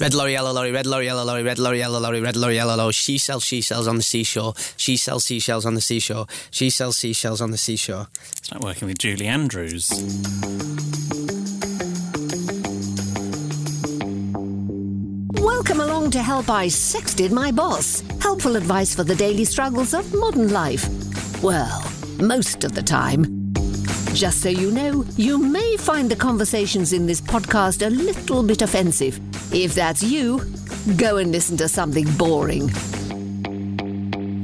Red lorry, yellow lorry, red lorry, yellow lorry, red lorry, yellow lorry, red lorry, yellow lorry. She sells she sells on the seashore. She sells seashells on the seashore. She sells seashells on the seashore. It's like working with Julie Andrews. Welcome along to Help I Sexted My Boss. Helpful advice for the daily struggles of modern life. Well, most of the time. Just so you know, you may find the conversations in this podcast a little bit offensive. If that's you, go and listen to something boring.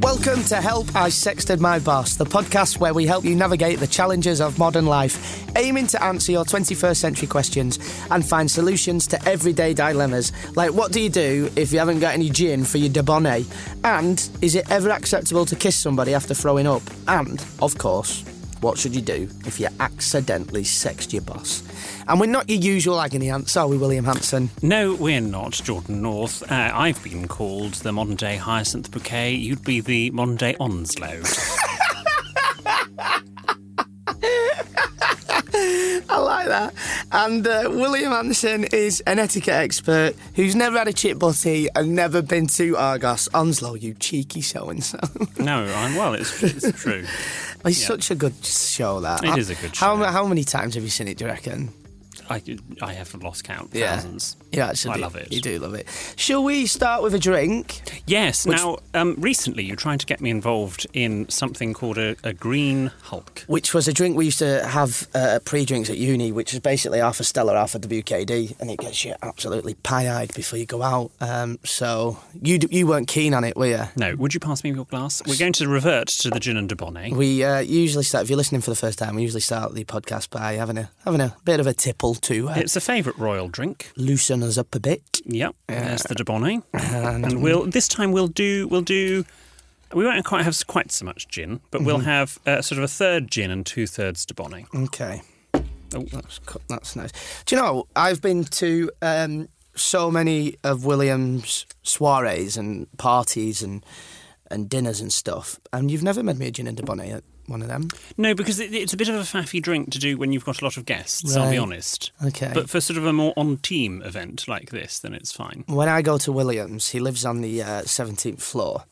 Welcome to Help I Sexted My Boss, the podcast where we help you navigate the challenges of modern life, aiming to answer your 21st century questions and find solutions to everyday dilemmas. Like, what do you do if you haven't got any gin for your Dubonnet? And is it ever acceptable to kiss somebody after throwing up? And, of course, what should you do if you accidentally sexed your boss? And we're not your usual agony ants, are we, William Hanson? No, we're not, Jordan North. Uh, I've been called the modern day Hyacinth Bouquet. You'd be the modern day Onslow. I like that. And uh, William Hanson is an etiquette expert who's never had a chip butty and never been to Argos. Onslow, you cheeky so and so. no, I'm, well, it's, it's true. It's Yeah. such a good show, that. It is a good How, show. how many times have you seen it, do you reckon? I, I have lost count. Yeah. Thousands. Yeah, actually, I do- love it. You do love it. Shall we start with a drink? Yes. Which- Now, um, recently you tried to get me involved in something called a, a green Hulk. Which was a drink we used to have uh, pre-drinks at uni, which is basically half a Stella, half a WKD, and it gets you absolutely pie-eyed before you go out. Um, so you d- you weren't keen on it, were you? No, would you pass me your glass? We're going to revert to the gin and Dubonnet. We uh, usually start. If you're listening for the first time, we usually start the podcast by having a having a bit of a tipple to uh, It's a favourite royal drink. loosen us up a bit. Yep, there's the Dubonnet, and we'll this time we'll do we'll do. We won't quite have quite so much gin, but we'll Mm-hmm. have uh, sort of a third gin and two thirds Dubonnet. Okay, Oh, that's that's nice. Do you know I've been to um, so many of William's soirees and parties and and dinners and stuff, and you've never made me a gin and Dubonnet at one of them. No, because it, it's a bit of a faffy drink to do when you've got a lot of guests. I'll be honest. Okay. But for sort of a more on-team event like this, then it's fine. When I go to Williams, he lives on the uh, seventeenth floor,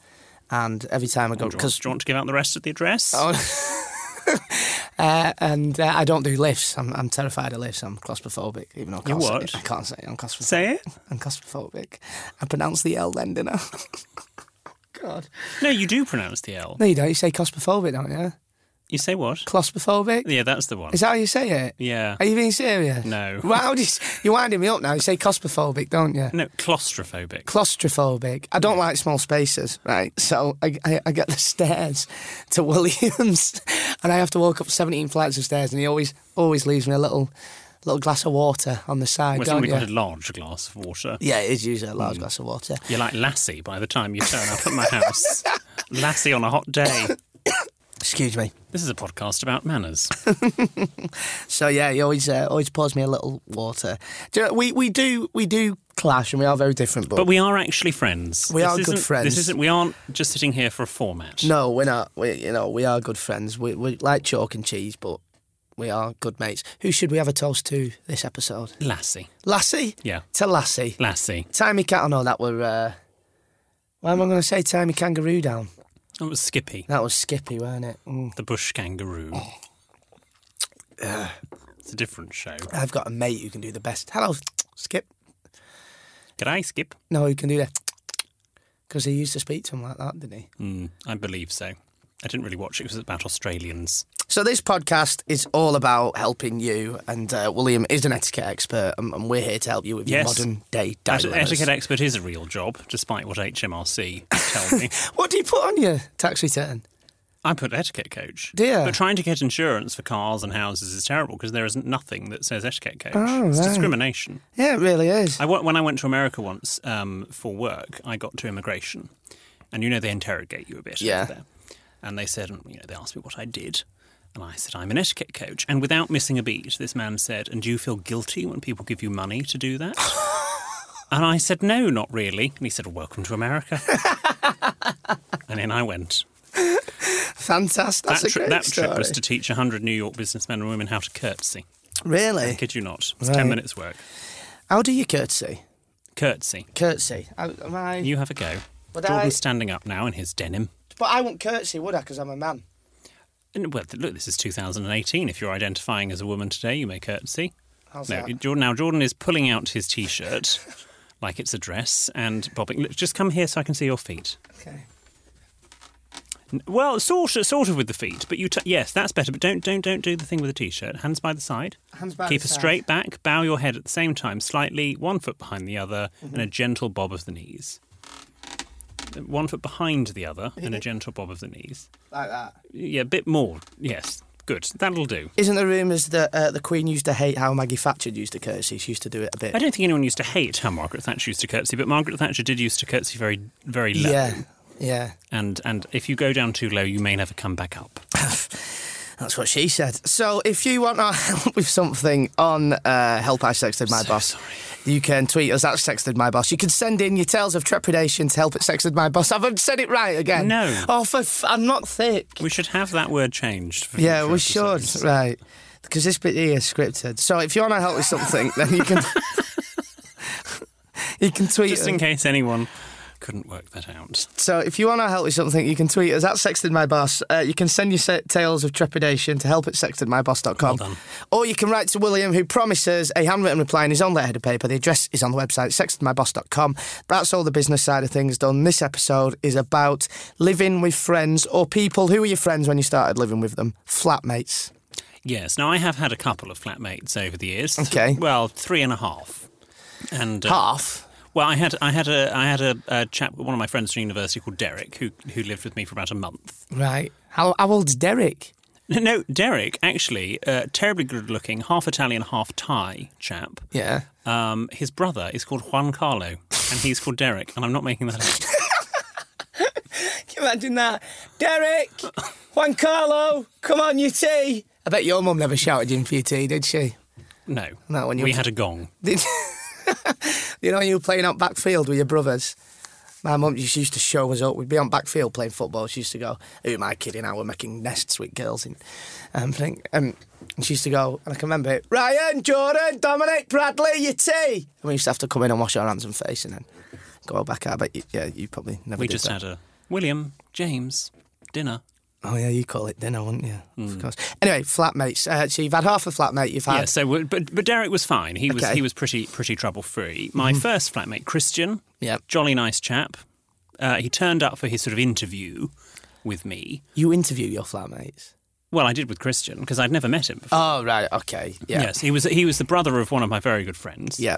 and every time I go Do you, want, do you want to give out the rest of the address? Oh, uh, and uh, I don't do lifts. I'm, I'm terrified of lifts. I'm claustrophobic, even though I You can't say what? it. I can't say it. I'm claustrophobic. Say it. I'm claustrophobic. I pronounce the L then, didn't I? God. No, you do pronounce the L. No, you don't. You say claustrophobic, don't you? You say what? Claustrophobic? Yeah, that's the one. Is that how you say it? Yeah. Are you being serious? No. Well, how do you, you're winding me up now. You say claustrophobic, don't you? No, claustrophobic. Claustrophobic. I don't like small spaces, right? So I, I, I get the stairs to Williams, and I have to walk up 17 flights of stairs, and he always always leaves me a little little glass of water on the side, Well, don't you? got a large glass of water. Yeah, it is usually a large hmm. glass of water. You're like Lassie by the time you turn up at my house. Lassie on a hot day. Excuse me. This is a podcast about manners. So yeah, he always uh, always pours me a little water. Do you know, we we do we do clash, and we are very different, but, But we are actually friends. We This are good friends. This isn't. We aren't just sitting here for a format. no, we're not. We you know we are good friends. We we like chalk and cheese, but we are good mates. Who should we have a toast to this episode? Lassie. Lassie. Yeah. To Lassie. Lassie. Timey cat. Oh no, that were. Uh, why am I going to say Timey kangaroo down? That was Skippy, That was Skippy, weren't it? Mm. the bush kangaroo. It's a different show. I've got a mate who can do the best. Hello, Skip. Can I Skip. No, who can do that? Because he used to speak to him like that, didn't he? Mm, I believe so. I didn't really watch it. It was about Australians. So this podcast is all about helping you, and uh, William is an etiquette expert, and, and we're here to help you with Yes. your modern day Et- Etiquette expert is a real job, despite what HMRC tell me. What do you put on your tax return? I put etiquette coach. You? But trying to get insurance for cars and houses is terrible because there isn't nothing that says etiquette coach. Oh, it's right. discrimination. Yeah, it really is. I, when I went to America once um, for work, I got to immigration, and you know they interrogate you a bit Yeah. over there. And they said, and you know, they asked me what I did, and I said I'm an etiquette coach. And without missing a beat, this man said, "And do you feel guilty when people give you money to do that?" and I said, "No, not really." And he said, "Welcome to America." and in I went. Fantastic. That's that a tri- great that trip was to teach 100 New York businessmen and women how to curtsy. Really? I Kid you not. It's Right. 10 minutes work. How do you curtsy? Curtsy. Curtsy. Am I? You have a go. Would Jordan's I- standing up now in his denim. But I won't curtsy, would I? Because I'm a man. And, well, look, this is 2018. If you're identifying as a woman today, you may curtsy. How's No, that? Jordan. Now Jordan is pulling out his t-shirt like it's a dress and bobbing. Look, Just come here so I can see your feet. Okay. Well, sort of, sort of with the feet, but you. T- yes, that's better. But don't, don't, don't do the thing with the t-shirt. Hands by the side. Hands by Keep the a straight back. Bow your head at the same time, slightly, one foot behind the other, Mm-hmm. and a gentle bob of the knees. One foot behind the other, and a gentle bob of the knees. Like that. Yeah, a bit more. Yes, good. That'll do. Isn't there rumours that uh, the Queen used to hate how Maggie Thatcher used to curtsy? She used to do it a bit. I don't think anyone used to hate how Margaret Thatcher used to curtsy, but Margaret Thatcher did used to curtsy very, very low. Yeah. Yeah. And and if you go down too low, you may never come back up. That's what she said. So if you want our help with something on uh, Help I Sexted My So Boss, sorry. You can tweet us at Sexted My Boss. You can send in your tales of trepidation to help at Sexted My Boss. I've said it right again. No. Oh, for f- I'm not thick. We should have that word changed. For Yeah, we should. Right. Because this bit here is scripted. So if you want to help with something, then you can. you can tweet Just in case anyone couldn't work that out. So if you want to help with something, you can tweet us at sextedmyboss. Uh, you can send your tales of trepidation to help at sextedmyboss.com. Well done. or you can write to William, who promises a handwritten reply in his own letterhead of paper. The address is on the website, sextedmyboss.com. That's all the business side of things done. This episode is about living with friends or people. Who were your friends when you started living with them? Flatmates. Yes. Now I have had a couple of flatmates over the years. Okay. Well, three and a half. And uh, Half. Well, I had I had a I had a, a chap, one of my friends from university called Derek, who who lived with me for about a month. Right. How, how old's Derek? No, Derek actually, uh, terribly good looking, half Italian, half Thai chap. Yeah. Um, his brother is called Juan Carlo, and he's called Derek, and I'm not making that up. Can you imagine that? Derek! Juan Carlo! Come on, your tea! I bet your mum never shouted you in for your tea, did she? No, No, when you we had a gong. Did you know you were playing out backfield with your brothers? My mum just used to show us up. We'd be on backfield playing football. She used to go, "Who am I kidding? Now we're making nests with girls." And um, thing. Um, and she used to go, and I can remember it. Ryan, Jordan, Dominic, Bradley, your tea. And we used to have to come in and wash our hands and face, and then go back out. But yeah, you probably never. We just that. had a William James dinner. Oh yeah, you call it dinner, wouldn't you? Of course. Anyway, flatmates. Uh, so you've had half a flatmate. You've had. Yeah, so but but Derek was fine. He was Okay. Mm-hmm. he was pretty pretty trouble free. My first flatmate, Christian, Yeah. jolly nice chap. Uh, he turned up for his sort of interview with me. You interview your flatmates. Well, I did with Christian because I'd never met him before. Oh right, okay, yeah, Yes, he was he was the brother of one of my very good friends. yeah,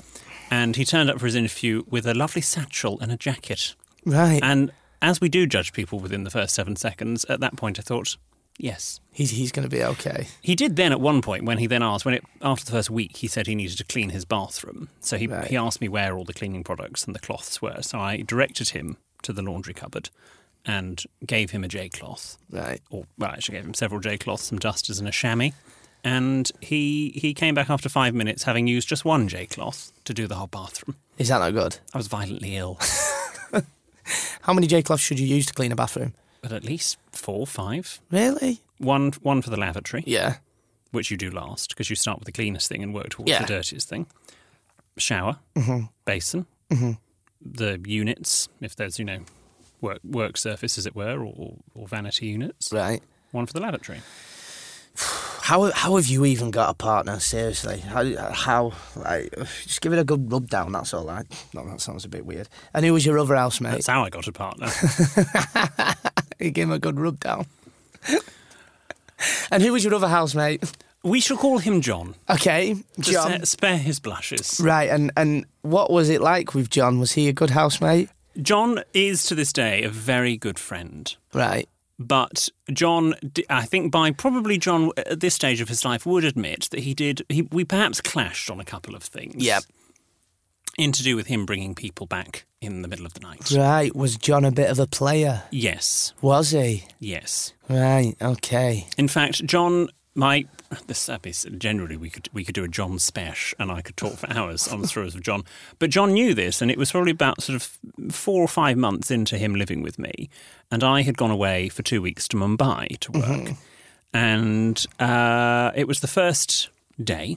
and he turned up for his interview with a lovely satchel and a jacket. right. And as we do judge people within the first seven seconds, at that point I thought, yes. he's he's going to be okay. He did then at one point when he then asked when it after the first week he said he needed to clean his bathroom. So he Right. he asked me where all the cleaning products and the cloths were. So I directed him to the laundry cupboard and gave him a J cloth. Right. Or well, I actually gave him several J cloths, some dusters and a chamois. And he he came back after five minutes having used just one J cloth to do the whole bathroom. Is that not good? I was violently ill. How many J cloths should you use to clean a bathroom? but at least four, five. Really? One, one for the lavatory, Yeah. which you do last because you start with the cleanest thing and work towards Yeah. the dirtiest thing. Shower, mm-hmm. basin, mm-hmm. the units, if there's you know work work surface as it were, or, or vanity units. Right. One for the lavatory. How how have you even got a partner? Seriously, how how like just give it a good rub down. That's all. Right. No, that sounds a bit weird. And who was your other housemate? That's how I got a partner. You gave him a good rub down. and who was your other housemate? we shall call him John. Okay, John. sa- spare his blushes. Right, and and what was it like with John? Was he a good housemate? John is to this day a very good friend. Right. But John, I think by probably John uh, at this stage of his life would admit that he did. He, we perhaps clashed on a couple of things. Yeah. In to do with him bringing people back in the middle of the night. Right. Was John a bit of a player? Yes. Was he? Yes. Right. Okay. In fact, John, my this uh, is- generally we could we could do a John spesh, and I could talk for hours on the stories of John. But John knew this, and it was probably about sort of four or five months into him living with me, and I had gone away for two weeks to Mumbai to work, and uh, it was the first day,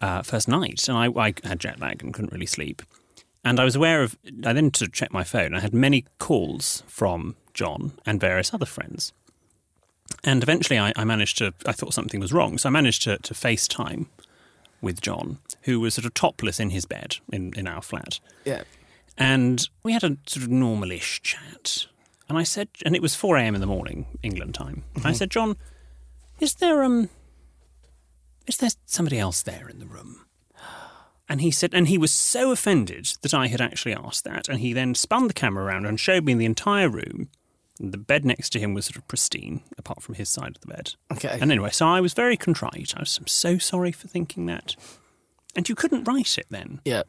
uh, first night, and I, I had jet lag and couldn't really sleep. And I was aware of, I then sort of checked my phone. I had many calls from John and various other friends. And eventually I, I managed to, I thought something was wrong. So I managed to, to FaceTime with John, who was sort of topless in his bed in, in our flat. Yeah. And we had a sort of normalish chat. And I said, and it was 4 a.m. in the morning, England time. I said, John, is there, um, is there somebody else there in the room? And he said, and he was so offended that I had actually asked that. And he then spun the camera around and showed me the entire room. The bed next to him was sort of pristine, apart from his side of the bed. Okay. And anyway, so I was very contrite. I was I'm so sorry for thinking that. And you couldn't write it then. Yeah.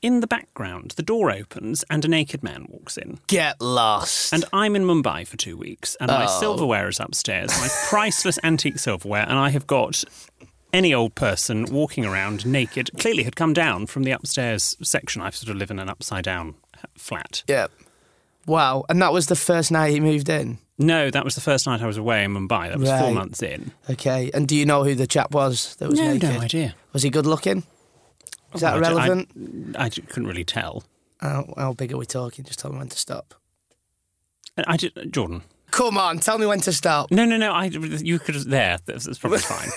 In the background, the door opens and a naked man walks in. Get lost. And I'm in Mumbai for two weeks, and my oh. silverware is upstairs, my priceless antique silverware, and I have got any old person walking around naked. Clearly, had come down from the upstairs section. I sort of live in an upside down flat. yeah. Wow. And that was the first night he moved in. No, that was the first night I was away in Mumbai. That was four months in. Okay. And do you know who the chap was that was No, naked? no idea. Was he good looking? Is that oh, I I- relevant? I, d- couldn't really tell. How, how big are we talking? Just tell me when to stop. I did, Jordan. Come on, tell me when to stop. No, no, no. I you could there. That's, that's probably fine.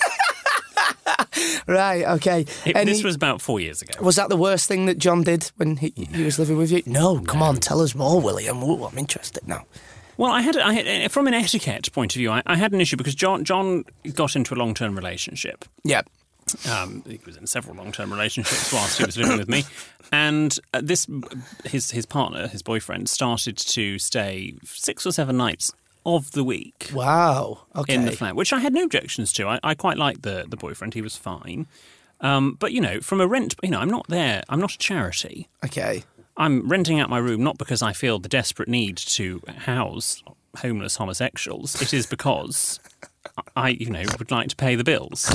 Right, okay. It- And this he- was about four years ago. was that the worst thing that John did when he, he was living with you? No, come on, tell us more, William. Ooh, I'm interested now. Well, I had, I had from an etiquette point of view, I, I had an issue because John John got into a long term relationship. Yeah. Um, he was in several long term relationships whilst he was living with me, and uh, this his his partner, his boyfriend, started to stay six or seven nights of the week Wow. Okay. in the flat, which I had no objections to. I, I quite liked the the boyfriend; he was fine. Um, but you know, from a rent, you know, I'm not there. I'm not a charity. Okay. I'm renting out my room not because I feel the desperate need to house homeless homosexuals. It is because I, you know, would like to pay the bills.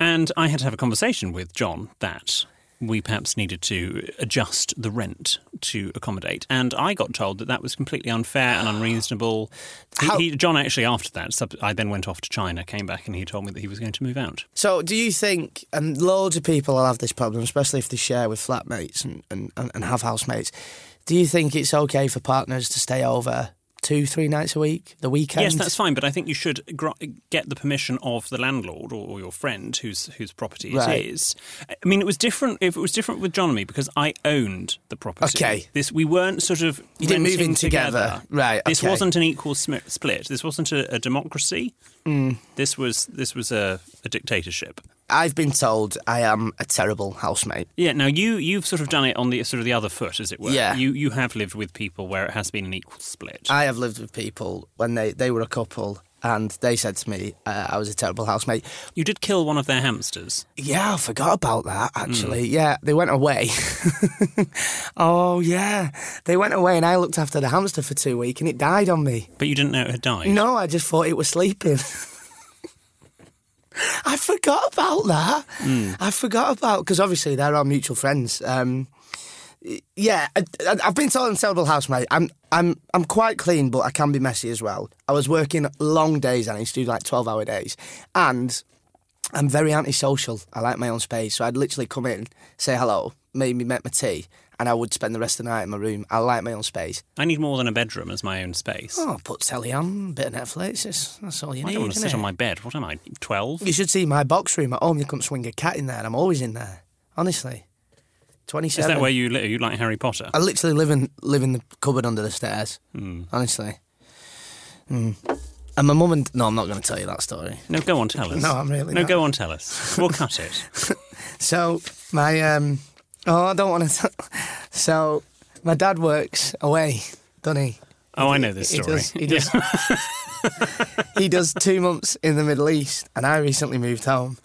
And I had to have a conversation with John that we perhaps needed to adjust the rent to accommodate. And I got told that that was completely unfair and unreasonable. He, he, John actually, after that, sub, I then went off to China, came back, and he told me that he was going to move out. So, do you think, and loads of people will have this problem, especially if they share with flatmates and, and, and and have housemates, do you think it's okay for partners to stay over two, three nights a week, the weekend? Yes, that's fine, but I think you should gr- get the permission of the landlord or, or your friend whose whose property Right. it is. I mean, it was different. If it was different with John and me because I owned the property. Okay. this we weren't sort of You didn't move in together. Right, This wasn't an equal sm- split. This wasn't a, a democracy. Mm. This was this was a, a dictatorship. I've been told I am a terrible housemate. Yeah. Now you you've sort of done it on the sort of the other foot, as it were. Yeah. You you have lived with people where it has been an equal split. I have lived with people when they, they were a couple and they said to me uh, I was a terrible housemate. you did kill one of their hamsters. Yeah, I forgot about that actually. Yeah, they went away. oh, yeah. They went away and I looked after the hamster for two weeks and it died on me. But you didn't know it had died. No, I just thought it was sleeping. I forgot about that. I forgot about because obviously they're our mutual friends. Um, yeah, I, I've been told I'm a terrible housemate. I'm I'm I'm quite clean, but I can be messy as well. I was working long days. I used to do like twelve hour days, and I'm very antisocial. I like my own space, so I'd literally come in, say hello, maybe make my tea, and I would spend the rest of the night in my room. I like my own space. I need more than a bedroom as my own space. Oh, put telly on, a bit of Netflix. It's, that's all you I need. I don't want to sit on my bed. What am I, 12? You should see my box room at home. You couldn't swing a cat in there. I'm always in there. Honestly, 27. Is that where you live? You like Harry Potter? I literally live in live in the cupboard under the stairs. Hmm. Honestly. Mm. And my mum and no, I'm not going to tell you that story. No, go on, tell us. No, I'm really No, not. go on, tell us. We'll cut it. So my um, oh, I don't want to. so my dad works away, doesn't he? Oh, I know this He story. does. He does. he does two months in the Middle East, and I recently moved home.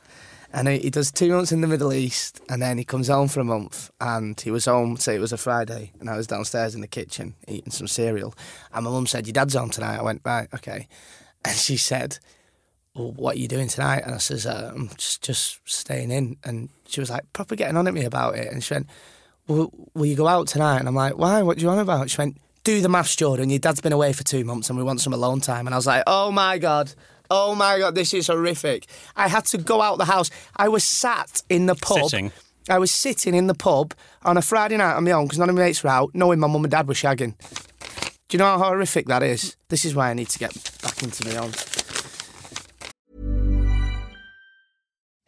And he he does two months in the Middle East, and then he comes home for a month. And he was home, say it was a Friday, and I was downstairs in the kitchen eating some cereal. And my mum said, "Your dad's home tonight." I went, "Right, okay." And she said, well, "What are you doing tonight?" And I says, uh, "I'm just just staying in." And she was like, proper getting on at me about it. And she went, "Will, will you go out tonight?" And I'm like, "Why? What do you want about?" She went, "Do the maths, Jordan. Your dad's been away for two months, and we want some alone time." And I was like, "Oh my god." Oh my god, this is horrific. I had to go out the house. I was sat in the pub. Sitting. I was sitting in the pub on a Friday night on my own because none of my mates were out, knowing my mum and dad were shagging. Do you know how horrific that is? This is why I need to get back into my own.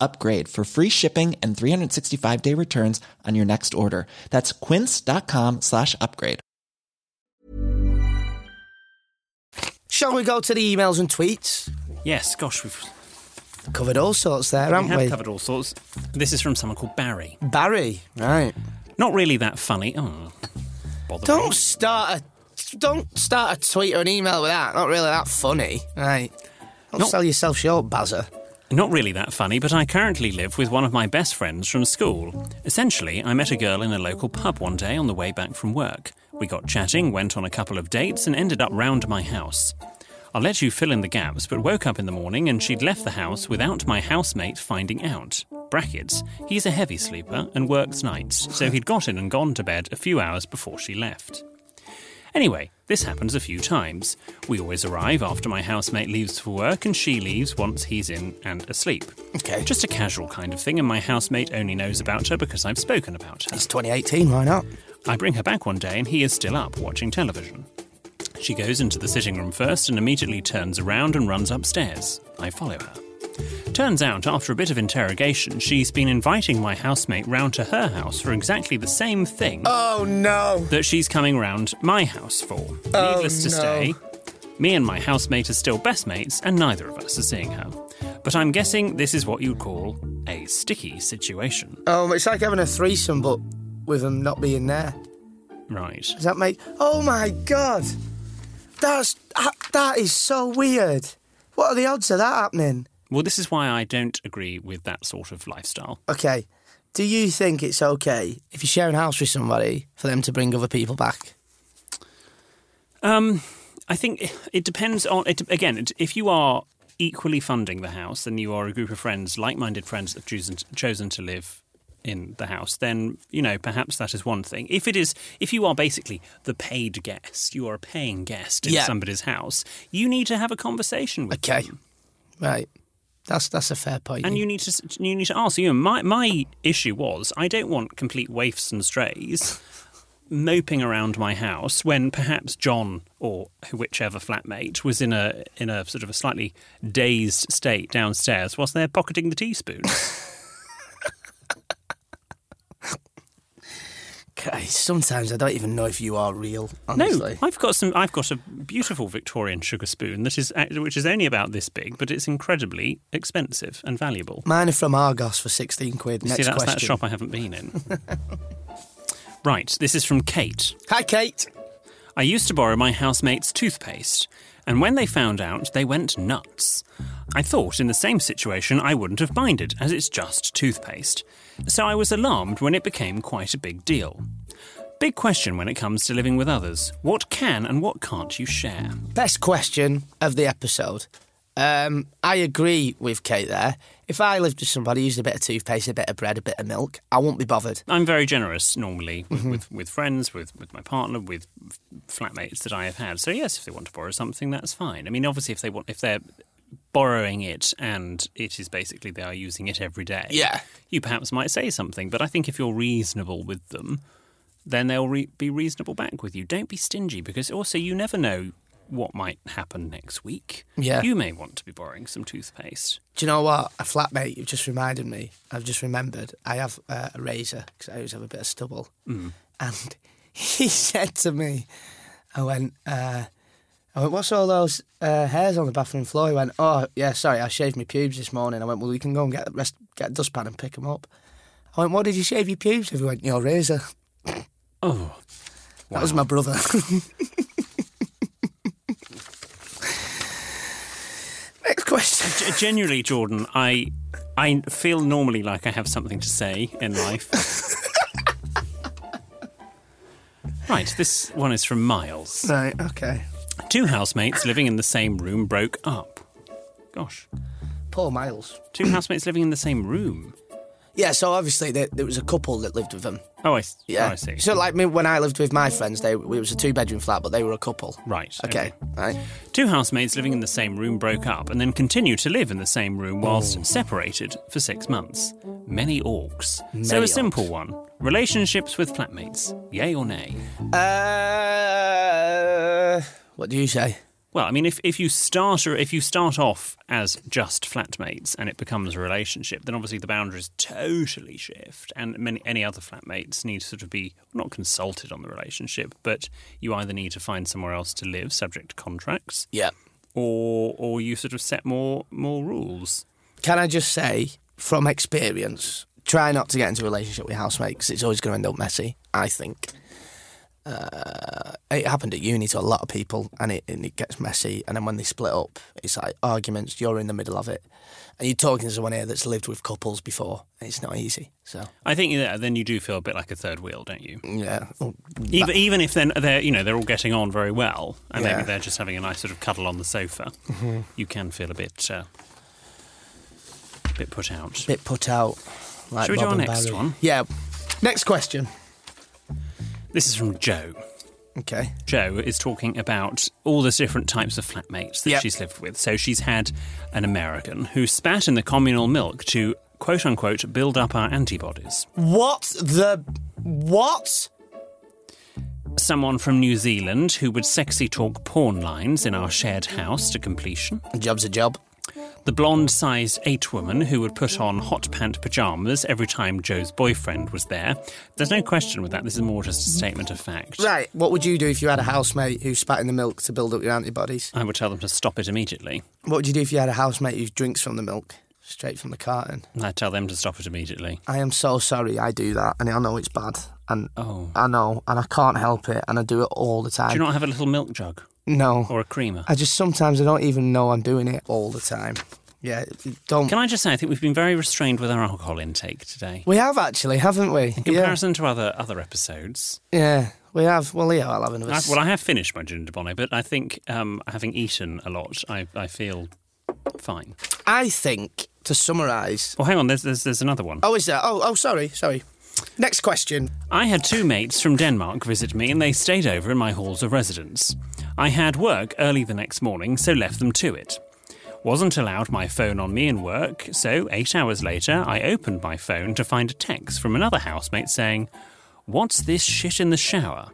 upgrade for free shipping and 365 day returns on your next order. That's quince.com slash upgrade. Shall we go to the emails and tweets? Yes, gosh, we've, Covered all sorts there, we haven't have we? covered all sorts. This is from someone called Barry. Barry, right. Not really that funny. Oh, bother Don't me. start a don't start a tweet or an email with that. Not really that funny, right? Don't Not- sell yourself short, Bazza. Not really that funny, but I currently live with one of my best friends from school. Essentially, I met a girl in a local pub one day on the way back from work. We got chatting, went on a couple of dates, and ended up round my house. I'll let you fill in the gaps, but woke up in the morning and she'd left the house without my housemate finding out. Brackets, he's a heavy sleeper and works nights, so he'd got in and gone to bed a few hours before she left. Anyway, this happens a few times. We always arrive after my housemate leaves for work and she leaves once he's in and asleep. Okay. Just a casual kind of thing, and my housemate only knows about her because I've spoken about her. It's 2018, why not? I bring her back one day and he is still up watching television. She goes into the sitting room first and immediately turns around and runs upstairs. I follow her. Turns out, after a bit of interrogation, she's been inviting my housemate round to her house for exactly the same thing Oh no. that she's coming round my house for. Oh, Needless to no. say, me and my housemate are still best mates, and neither of us are seeing her. But I'm guessing this is what you'd call a sticky situation. Oh, it's like having a threesome, but with them not being there. Right. Does that make? Oh my god, that's that- that is so weird. What are the odds of that happening? Well, this is why I don't agree with that sort of lifestyle. Okay, do you think it's okay if you're sharing a house with somebody for them to bring other people back? Um, I think it depends on it. Again, if you are equally funding the house and you are a group of friends, like-minded friends that have chosen chosen to live in the house, then you know perhaps that is one thing. If it is, if you are basically the paid guest, you are a paying guest in Yeah. somebody's house, you need to have a conversation with Okay, them, right. That's that's a fair point. and you need to you need to ask. You know, my my issue was I don't want complete waifs and strays. Moping around my house when perhaps John or whichever flatmate was in a in a sort of a slightly dazed state downstairs whilst they're pocketing the teaspoon. Sometimes I don't even know if you are real. No, I've got some. I've got a beautiful Victorian sugar spoon that is which is only about this big, but it's incredibly expensive and valuable. Mine are from Argos for sixteen quid. Next See, that's question. that shop I haven't been in. right, this is from Kate. Hi, Kate. I used to borrow my housemate's toothpaste, and when they found out, they went nuts. I thought in the same situation I wouldn't have minded, as it's just toothpaste. So I was alarmed when it became quite a big deal. Big question when it comes to living with others. What can and what can't you share? Best question of the episode. Um, I agree with Kate there. If I lived with somebody who used a bit of toothpaste, a bit of bread, a bit of milk, I won't be bothered. I'm very generous normally with, with, with friends, with, with my partner, with flatmates that I have had. So yes, if they want to borrow something, that's fine. I mean, obviously, if they want, if they're borrowing it and it is basically they are using it every day, Yeah. you perhaps might say something. But I think if you're reasonable with them, then they'll re- be reasonable back with you. Don't be stingy because also you never know what might happen next week. Yeah. You may want to be borrowing some toothpaste. Do you know what? A flatmate, you've just reminded me. I've just remembered. I have uh, a razor because I always have a bit of stubble. Mm. And he said to me, I went, uh, I went, what's all those uh, hairs on the bathroom floor? He went, oh, yeah, sorry, I shaved my pubes this morning. I went, well, you can go and get, the rest, get a dustpan and pick them up. I went, what did you shave your pubes with? He went, your razor. Oh, That was my brother. Next question. G- genuinely, Jordan, I I feel normally like I have something to say in life. right, this one is from Miles. Right, okay. Two housemates living in the same room broke up. Gosh, Poor Miles. two housemates living in the same room. Yeah, so obviously there, there was a couple that lived with them. Oh, I, s- oh, Yeah. oh, I see. So like me when I lived with my friends, they it was a two bedroom flat, but they were a couple. Right. Okay. Right. Two housemates living in the same room broke up and then continued to live in the same room whilst oh. separated for six months. Many orcs. so Many a simple one. Relationships with flatmates. Yay or nay? Uh, what do you say? Well, I mean, if, if you start or if you start off as just flatmates and it becomes a relationship, then obviously the boundaries totally shift, and many any other flatmates need to sort of be not consulted on the relationship, but you either need to find somewhere else to live, subject to contracts, Yeah. or or you sort of set more more rules. Can I just say, from experience, try not to get into a relationship with housemates. It's always going to end up messy. I think. Uh, it happened at uni to a lot of people, and it and it gets messy. And then when they split up, it's like arguments. You're in the middle of it, and you're talking to someone here that's lived with couples before. And it's not easy. So I think that then you do feel a bit like a third wheel, don't you? yeah, Even even if then they're you know they're all getting on very well, and Yeah. maybe they're just having a nice sort of cuddle on the sofa, you can feel a bit uh, bit put out. bit put out. Like Shall we do our and next Barry. one? Yeah. Next question. This is from Joe. Okay. Joe is talking about all the different types of flatmates that Yep. she's lived with. So she's had an American who spat in the communal milk to quote unquote build up our antibodies. What the what? Someone from New Zealand who would sexy talk porn lines in our shared house to completion. A job's a job. The blonde sized eight woman who would put on hot pant pyjamas every time Joe's boyfriend was there. There's no question with that. This is more just a statement of fact. Right. What would you do if you had a housemate who spat in the milk to build up your antibodies? I would tell them to stop it immediately. What would you do if you had a housemate who drinks from the milk straight from the carton? I'd tell them to stop it immediately. I am so sorry I do that, and I know it's bad, and Oh. I know, and I can't help it, and I do it all the time. Do you not have a little milk jug no, or a creamer? I just sometimes I don't even know I'm doing it all the time. Yeah, don't. Can I just say, I think we've been very restrained with our alcohol intake today. We have actually, haven't we? In comparison to other other episodes, Yeah, yeah, we have. Well, yeah, I'll have another. I've, well, I have finished my ginger bonnet, but I think um, having eaten a lot, I, I feel fine. I think to summarise. Well, hang on, there's there's, there's another one. Oh, is there? Oh, oh, sorry, sorry. Next question. I had two mates from Denmark visit me, and they stayed over in my halls of residence. I had work early the next morning, so left them to it. Wasn't allowed my phone on me in work, so eight hours later, I opened my phone to find a text from another housemate saying, What's this shit in the shower?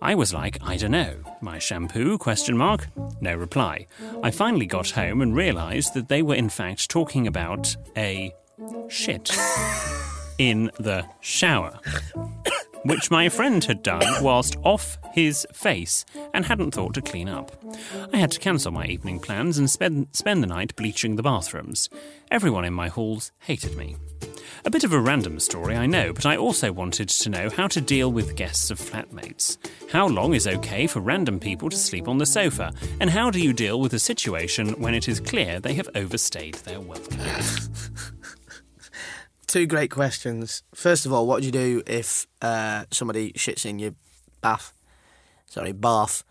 I was like, I don't know. My shampoo? Question mark. No reply. I finally got home and realised that they were in fact talking about a shit in the shower, which my friend had done whilst off his face and hadn't thought to clean up. I had to cancel my evening plans and spend, spend the night bleaching the bathrooms. Everyone in my halls hated me. A bit of a random story, I know, but I also wanted to know how to deal with guests of flatmates. How long is okay for random people to sleep on the sofa? And how do you deal with a situation when it is clear they have overstayed their welcome? Two great questions. First of all, what do you do if uh, somebody shits in your bath? Sorry, bath.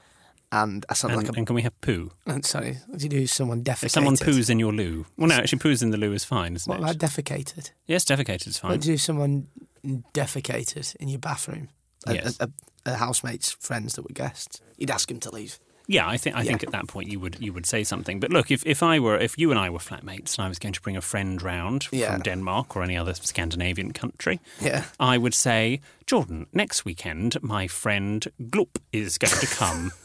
And I sound And, like a. and can we have poo? and sorry, what do you do if someone defecated? If someone poos in your loo. Well, no, actually, poos in the loo is fine, isn't What it? about defecated? Yes, defecated is fine. What do you do if someone defecated in your bathroom? A, Yes. a, a, a housemate's friends that were guests. You'd ask him to leave. Yeah, I think I think at that point you would you would say something. But look, if, if I were if you and I were flatmates and I was going to bring a friend round Yeah. from Denmark or any other Scandinavian country, Yeah. I would say, Jordan, next weekend my friend Gloop is going to come.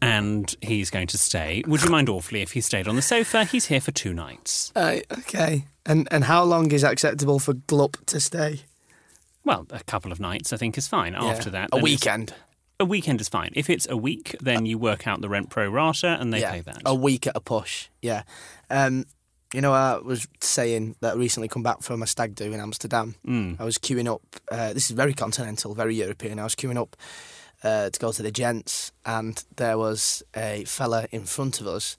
and he's going to stay. Would you mind awfully if he stayed on the sofa? He's here for two nights. Uh, okay. And and how long is acceptable for Gloop to stay? Well, a couple of nights I think is fine. After that, a weekend. A weekend is fine. If it's a week, then you work out the rent pro rata and they yeah, pay that. a week at a push. Yeah. Um, you know, I was saying that I recently come back from a stag do in Amsterdam. Mm. I was queuing up. Uh, this is very continental, very European. I was queuing up uh, to go to the gents, and there was a fella in front of us,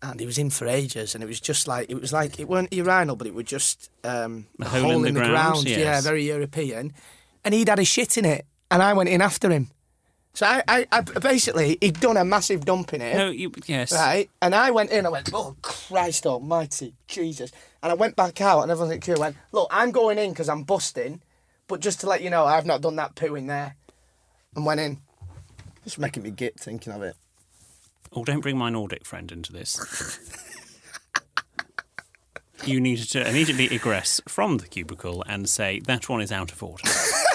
and he was in for ages, and it was just like it was like it weren't urinal, but it was just um, A hole in the ground, Yeah, yes. very European, and he'd had a shit in it, and I went in after him. So I, I, I basically he'd done a massive dump in it. No, you, yes. Right, and I went in. I went, "Oh Christ Almighty, Jesus!" And I went back out, and everyone at queue went, "Look, I'm going in because I'm busting, but just to let you know, I've not done that poo in there." And went in, just making me git thinking of it. Oh, don't bring my Nordic friend into this. you need to immediately egress from the cubicle and say that one is out of order.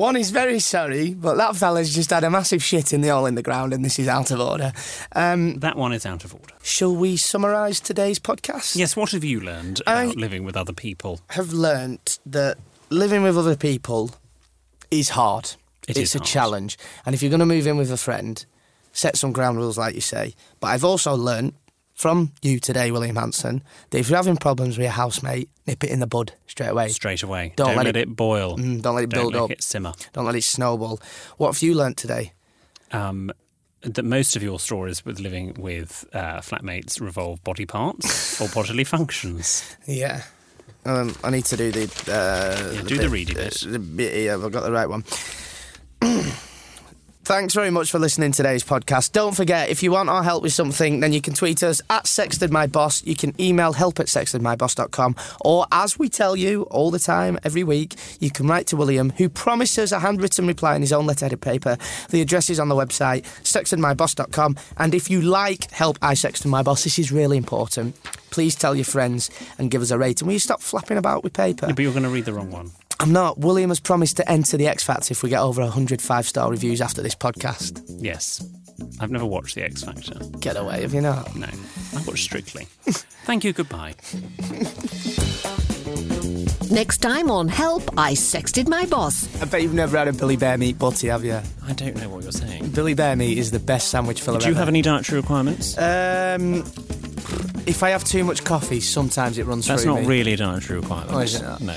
One is very sorry, but that fella's just had a massive shit in the hole in the ground, and this is out of order. Um, that one is out of order. shall we summarise today's podcast? Yes, what have you learned I- about living with other people? have learnt that living with other people is hard. It it's is a hard. challenge. And if you're going to move in with a friend, set some ground rules, like you say. But I've also learnt from you today, William Hanson, that if you're having problems with your housemate, nip it in the bud straight away. Straight away. Don't Don't, let let, it- it, boil. Mm, don't let it build up. Don't let up. it simmer. Don't let it snowball. What have you learnt today? Um, that most of your stories with living with uh, flatmates revolve body parts or bodily functions. Yeah. Um, I need to do the. Uh, Yeah, do the reading bit. The bit. Yeah, I've got the right one. Thanks very much for listening to today's podcast. Don't forget, if you want our help with something, then you can tweet us at sextedmyboss. You can email help at sextedmyboss.com. Or, as we tell you all the time, every week, you can write to William, who promises a handwritten reply in his own letterheaded paper. The address is on the website, sextedmyboss.com. And if you like Help I Sexted My Boss, this is really important. Please tell your friends and give us a rating. Will you stop flapping about with paper? Yeah, but you're going to read the wrong one. I'm not. William has promised to enter the X Factor if we get over 100 five star reviews after this podcast. Yes. I've never watched The X Factor. Get away, have you not? No. I watched Strictly. Thank you, goodbye. Next time on Help, I Sexted My Boss. I bet you've never had a Billy Bear meat butty, have you? I don't know what you're saying. Billy Bear meat is the best sandwich filler Do you ever. have any dietary requirements? Um, if I have too much coffee, sometimes it runs That's through That's not me. really a dietary requirement. Oh, is it not? No.